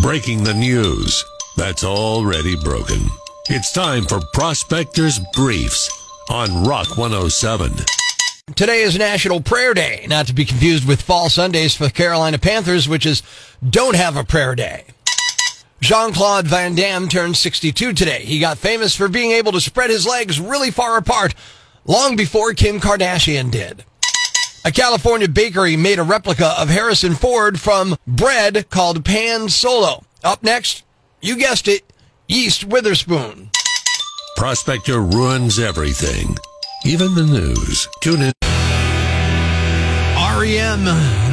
Breaking the news that's already broken. It's time for Prospectors Briefs on Rock 107. Today is National Prayer Day, not to be confused with Fall Sundays for the Carolina Panthers, which is don't have a prayer day. Jean Claude Van Damme turned 62 today. He got famous for being able to spread his legs really far apart long before Kim Kardashian did. A California bakery made a replica of Harrison Ford from bread called Pan Solo. Up next, you guessed it, Yeast Witherspoon. Prospector ruins everything, even the news. Tune in. REM,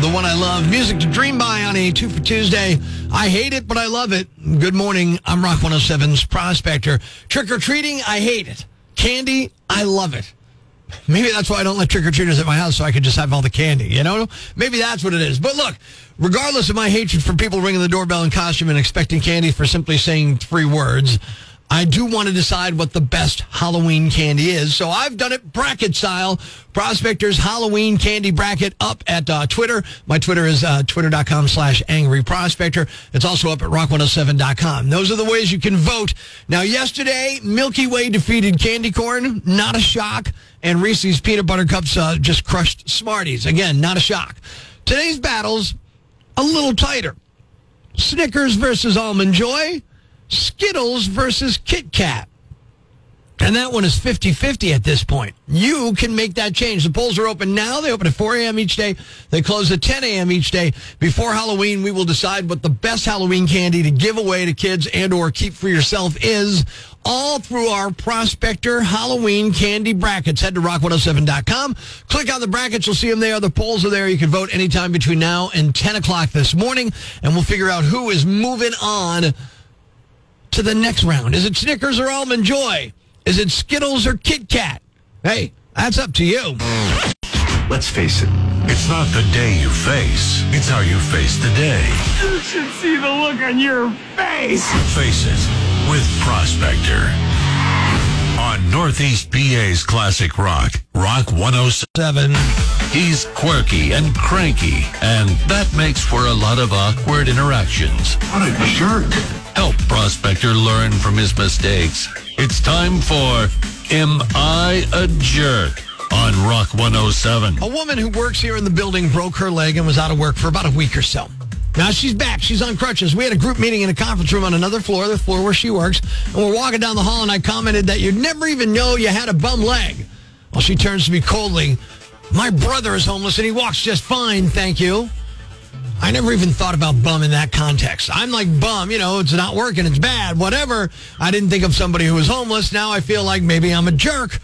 the one I love. Music to dream by on a two for Tuesday. I hate it, but I love it. Good morning. I'm Rock 107's Prospector. Trick or treating, I hate it. Candy, I love it. Maybe that's why I don't let trick or treaters at my house so I can just have all the candy, you know? Maybe that's what it is. But look, regardless of my hatred for people ringing the doorbell in costume and expecting candy for simply saying three words, I do want to decide what the best Halloween candy is. So I've done it bracket style. Prospectors Halloween candy bracket up at uh, Twitter. My Twitter is uh, twitter.com slash angry prospector. It's also up at rock107.com. Those are the ways you can vote. Now, yesterday, Milky Way defeated Candy Corn. Not a shock. And Reese's Peanut Butter Cups uh, just crushed Smarties. Again, not a shock. Today's battle's a little tighter. Snickers versus Almond Joy. Skittles versus Kit Kat. And that one is 50 50 at this point. You can make that change. The polls are open now. They open at 4 a.m. each day. They close at 10 a.m. each day. Before Halloween, we will decide what the best Halloween candy to give away to kids and or keep for yourself is all through our Prospector Halloween candy brackets. Head to rock107.com. Click on the brackets. You'll see them there. The polls are there. You can vote anytime between now and 10 o'clock this morning, and we'll figure out who is moving on to the next round. Is it Snickers or Almond Joy? Is it Skittles or Kit Kat? Hey, that's up to you. Let's face it. It's not the day you face, it's how you face the day. You should see the look on your face. Face it with Prospector. On Northeast PA's Classic Rock, Rock 107. He's quirky and cranky, and that makes for a lot of awkward interactions. What a jerk. Help Prospector learn from his mistakes. It's time for Am I a Jerk? on Rock 107. A woman who works here in the building broke her leg and was out of work for about a week or so. Now she's back. She's on crutches. We had a group meeting in a conference room on another floor, the floor where she works, and we're walking down the hall, and I commented that you'd never even know you had a bum leg. Well, she turns to me coldly. My brother is homeless, and he walks just fine, thank you. I never even thought about bum in that context. I'm like bum, you know, it's not working, it's bad, whatever. I didn't think of somebody who was homeless. Now I feel like maybe I'm a jerk.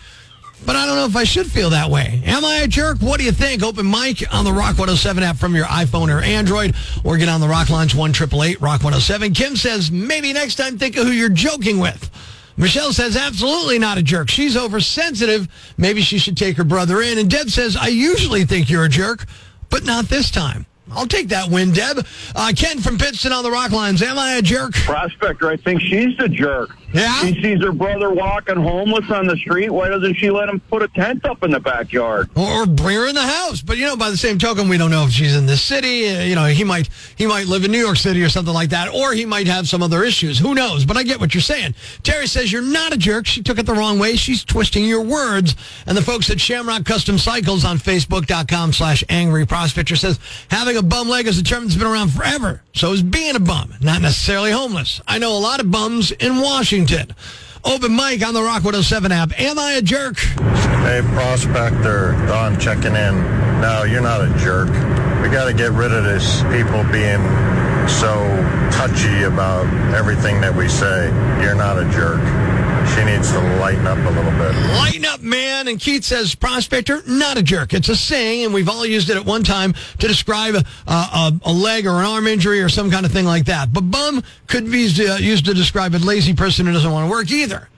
But I don't know if I should feel that way. Am I a jerk? What do you think? Open mic on the Rock 107 app from your iPhone or Android, or get on the Rock Lines 1 888 Rock 107. Kim says, maybe next time think of who you're joking with. Michelle says, absolutely not a jerk. She's oversensitive. Maybe she should take her brother in. And Deb says, I usually think you're a jerk, but not this time. I'll take that win, Deb. Uh, Ken from Pittston on the Rock Lines. Am I a jerk? Prospector, I think she's the jerk. Yeah? She sees her brother walking homeless on the street. Why doesn't she let him put a tent up in the backyard? Or bring her in the house. But you know, by the same token, we don't know if she's in this city. Uh, you know, he might he might live in New York City or something like that, or he might have some other issues. Who knows? But I get what you're saying. Terry says you're not a jerk. She took it the wrong way. She's twisting your words. And the folks at Shamrock Custom Cycles on Facebook.com slash Angry Prospector says having a bum leg is a term that's been around forever. So is being a bum, not necessarily homeless. I know a lot of bums in Washington. Open mic on the Rock 107 app. Am I a jerk? Hey, Prospector, Don checking in. No, you're not a jerk. We got to get rid of this people being so touchy about everything that we say. You're not a jerk. She needs to lighten up a little bit. Lighten up, man. And Keith says, Prospector, not a jerk. It's a saying, and we've all used it at one time to describe a, a, a leg or an arm injury or some kind of thing like that. But bum could be uh, used to, describe a lazy person who doesn't want to work either,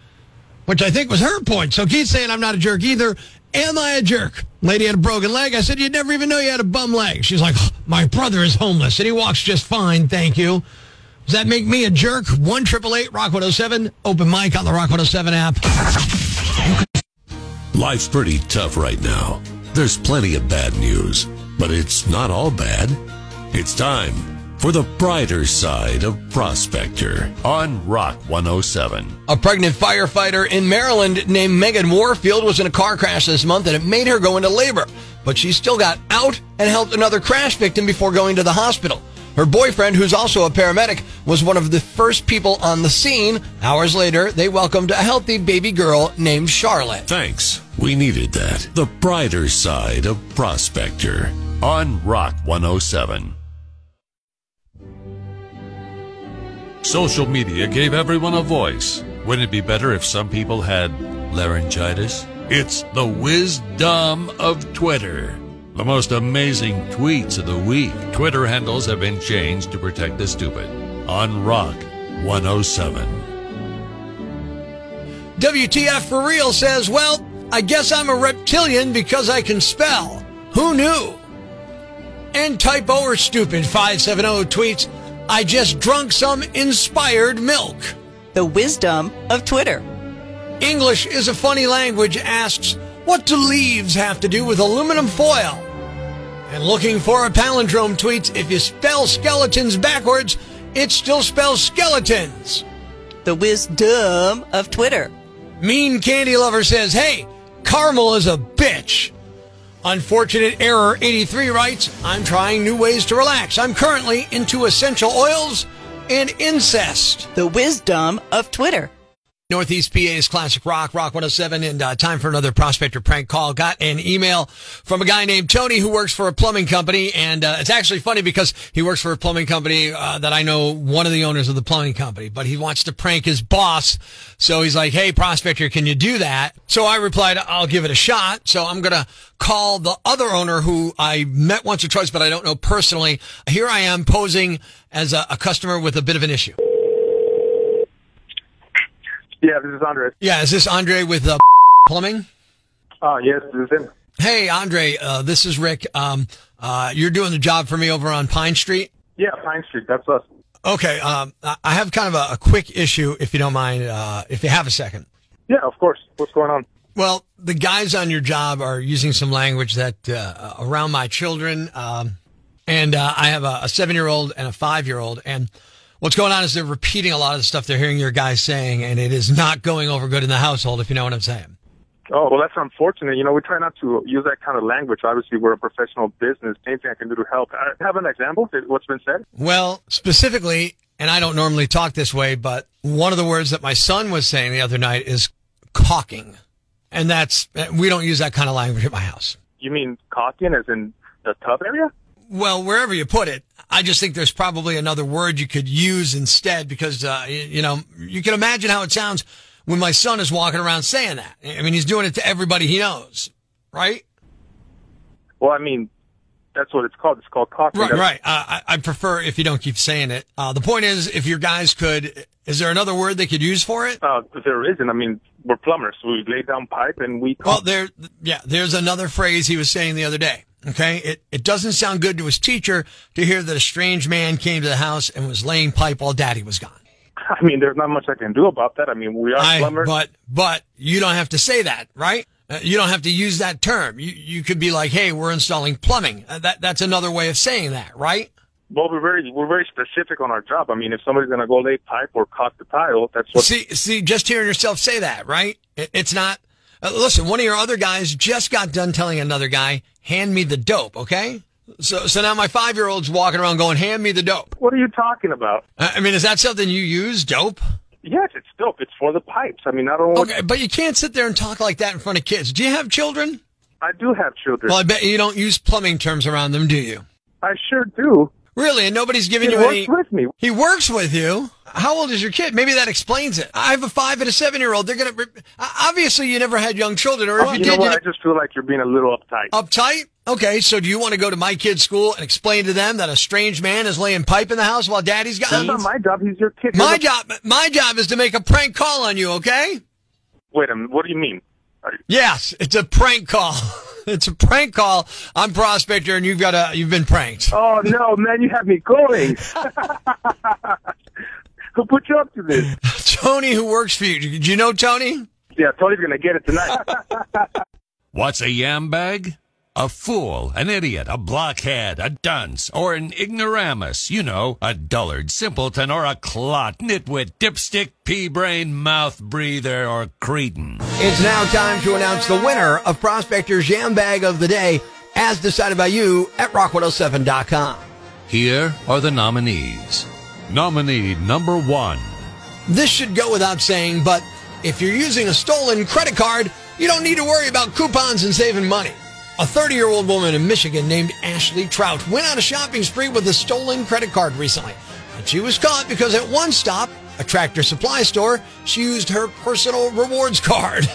which I think was her point. So Keith's saying, I'm not a jerk either. Am I a jerk? Lady had a broken leg. I said, You'd never even know you had a bum leg. She's like, My brother is homeless and he walks just fine. Thank you. Does that make me a jerk? 1 Rock 107. Open mic on the Rock 107 app. Life's pretty tough right now. There's plenty of bad news, but it's not all bad. It's time for the brighter side of Prospector on Rock 107. A pregnant firefighter in Maryland named Megan Warfield was in a car crash this month and it made her go into labor. But she still got out and helped another crash victim before going to the hospital. Her boyfriend, who's also a paramedic, was one of the first people on the scene. Hours later, they welcomed a healthy baby girl named Charlotte. Thanks. We needed that. The brighter side of Prospector on Rock 107. Social media gave everyone a voice. Wouldn't it be better if some people had laryngitis? It's the wisdom of Twitter. The most amazing tweets of the week. Twitter handles have been changed to protect the stupid. On Rock 107. WTF for real says, well, I guess I'm a reptilian because I can spell. Who knew? And typo or stupid 570 tweets, I just drunk some inspired milk. The wisdom of Twitter. English is a funny language asks, what do leaves have to do with aluminum foil? And looking for a palindrome tweets, if you spell skeletons backwards, it still spells skeletons. The wisdom of Twitter. Mean Candy Lover says, hey, caramel is a bitch. Unfortunate Error 83 writes, I'm trying new ways to relax. I'm currently into essential oils and incest. The wisdom of Twitter. Northeast PA's Classic Rock, Rock 107, and uh, time for another prospector prank call. Got an email from a guy named Tony who works for a plumbing company, and uh, it's actually funny because he works for a plumbing company uh, that I know one of the owners of the plumbing company, but he wants to prank his boss. So he's like, hey, prospector, can you do that? So I replied, I'll give it a shot. So I'm to call the other owner who I met once or twice, but I don't know personally. Here I am posing as a, a customer with a bit of an issue. Yeah, this is Andre. Yeah, is this Andre with uh, plumbing? Uh, yes, this is him. Hey, Andre, uh, this is Rick. Um, uh, you're doing the job for me over on Pine Street. Yeah, Pine Street. That's us. Okay. Um, I I have kind of a, a quick issue, if you don't mind, uh, if you have a second. Yeah, of course. What's going on? Well, the guys on your job are using some language that uh, around my children, um, and uh, I have a, a seven-year-old and a five-year-old, and what's going on is they're repeating a lot of the stuff they're hearing your guys saying, and it is not going over good in the household, if you know what I'm saying. Oh, well, that's unfortunate. You know, we try not to use that kind of language. Obviously, we're a professional business. Anything I can do to help. I have an example of what's been said. Well, specifically, and I don't normally talk this way, but one of the words that my son was saying the other night is caulking. And that's, uh, we don't use that kind of language at my house. You mean caulking as in the tub area? Well, wherever you put it, I just think there's probably another word you could use instead because, uh, you, you know, you can imagine how it sounds when my son is walking around saying that. I mean, he's doing it to everybody he knows, right? Well, I mean, that's what it's called. It's called caulking. Right, right. Uh, I, I prefer if you don't keep saying it. Uh, the point is, if your guys could, is there another word they could use for it? Uh, there isn't. I mean, we're plumbers. We lay down pipe and we Well, there, yeah, there's another phrase he was saying the other day. Okay. It, it doesn't sound good to his teacher to hear that a strange man came to the house and was laying pipe while daddy was gone. I mean, there's not much I can do about that. I mean, we are I, plumbers. but, but you don't have to say that, right? Uh, you don't have to use that term. You, you could be like, Hey, we're installing plumbing. Uh, that, that's another way of saying that, right? well, we're very, we're very specific on our job. I mean, if somebody's going to go lay pipe or caulk the tile, that's what See, see, just hearing yourself say that, right? It, it's not. Uh, listen, one of your other guys just got done telling another guy, "Hand me the dope." Okay, so so now my five year old's walking around going, "Hand me the dope." What are you talking about? Uh, I mean, is that something you use, dope? Yes, it's dope. It's for the pipes. I mean, I don't. Okay, but you can't sit there and talk like that in front of kids. Do you have children? I do have children. Well, I bet you don't use plumbing terms around them, do you? I sure do. Really? And nobody's giving He you works any. with me. He works with you. How old is your kid? Maybe that explains it. I have a five and a seven year old. They're gonna. Obviously, you never had young children, or if you, you did, know you? I just feel like you're being a little uptight. Uptight? Okay, so do you want to go to my kid's school and explain to them that a strange man is laying pipe in the house while daddy's That's gone? not my job. He's your kid. My job, my job is to make a prank call on you, okay? Wait a minute. What do you mean? You- Yes, it's a prank call. It's a prank call. I'm prospector and you've got a, you've been pranked. Oh no, man! You have me going. Who put you up to this? Tony, who works for you, do you know Tony? Yeah, Tony's gonna get it tonight. What's a yam bag? A fool, an idiot, a blockhead, a dunce, or an ignoramus, you know, a dullard, simpleton, or a clot, nitwit, dipstick, pea-brain, mouth breather, or cretin. It's now time to announce the winner of Prospector's Yam Bag of the Day, as decided by you at rock107.com. Here are the nominees. Nominee number one. This should go without saying, but if you're using a stolen credit card, you don't need to worry about coupons and saving money. A 30 year old woman in Michigan named Ashley Trout went on a shopping spree with a stolen credit card recently. And she was caught because at one stop, a tractor supply store, she used her personal rewards card.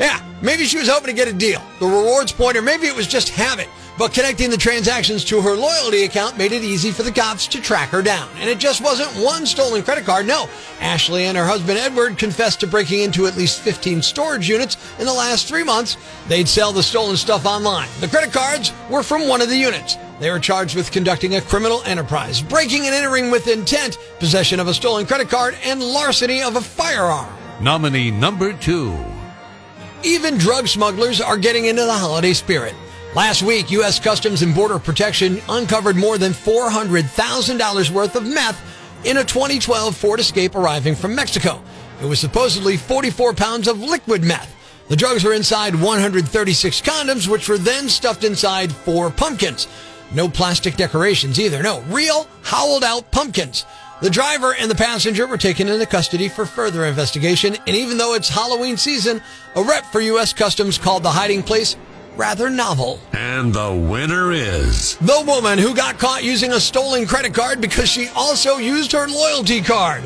yeah, maybe she was hoping to get a deal. The rewards point, or maybe it was just habit. But connecting the transactions to her loyalty account made it easy for the cops to track her down. And it just wasn't one stolen credit card. No, Ashley and her husband Edward confessed to breaking into at least 15 storage units in the last three months. They'd sell the stolen stuff online. The credit cards were from one of the units. They were charged with conducting a criminal enterprise, breaking and entering with intent, possession of a stolen credit card, and larceny of a firearm. Nominee number two. Even drug smugglers are getting into the holiday spirit. Last week, U.S. Customs and Border Protection uncovered more than $400,000 worth of meth in a 2012 Ford Escape arriving from Mexico. It was supposedly 44 pounds of liquid meth. The drugs were inside 136 condoms, which were then stuffed inside four pumpkins. No plastic decorations either. No, real, howled out pumpkins. The driver and the passenger were taken into custody for further investigation, and even though it's Halloween season, a rep for U.S. Customs called the hiding place rather novel. And the winner is. The woman who got caught using a stolen credit card because she also used her loyalty card.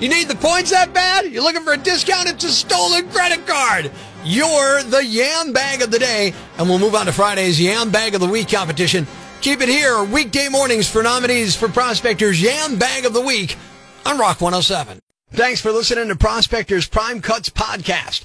You need the points that bad? You're looking for a discount? It's a stolen credit card. You're the Yam Bag of the Day. And we'll move on to Friday's Yam Bag of the Week competition. Keep it here weekday mornings for nominees for Prospector's Yam Bag of the Week on Rock 107. Thanks for listening to Prospector's Prime Cuts podcast.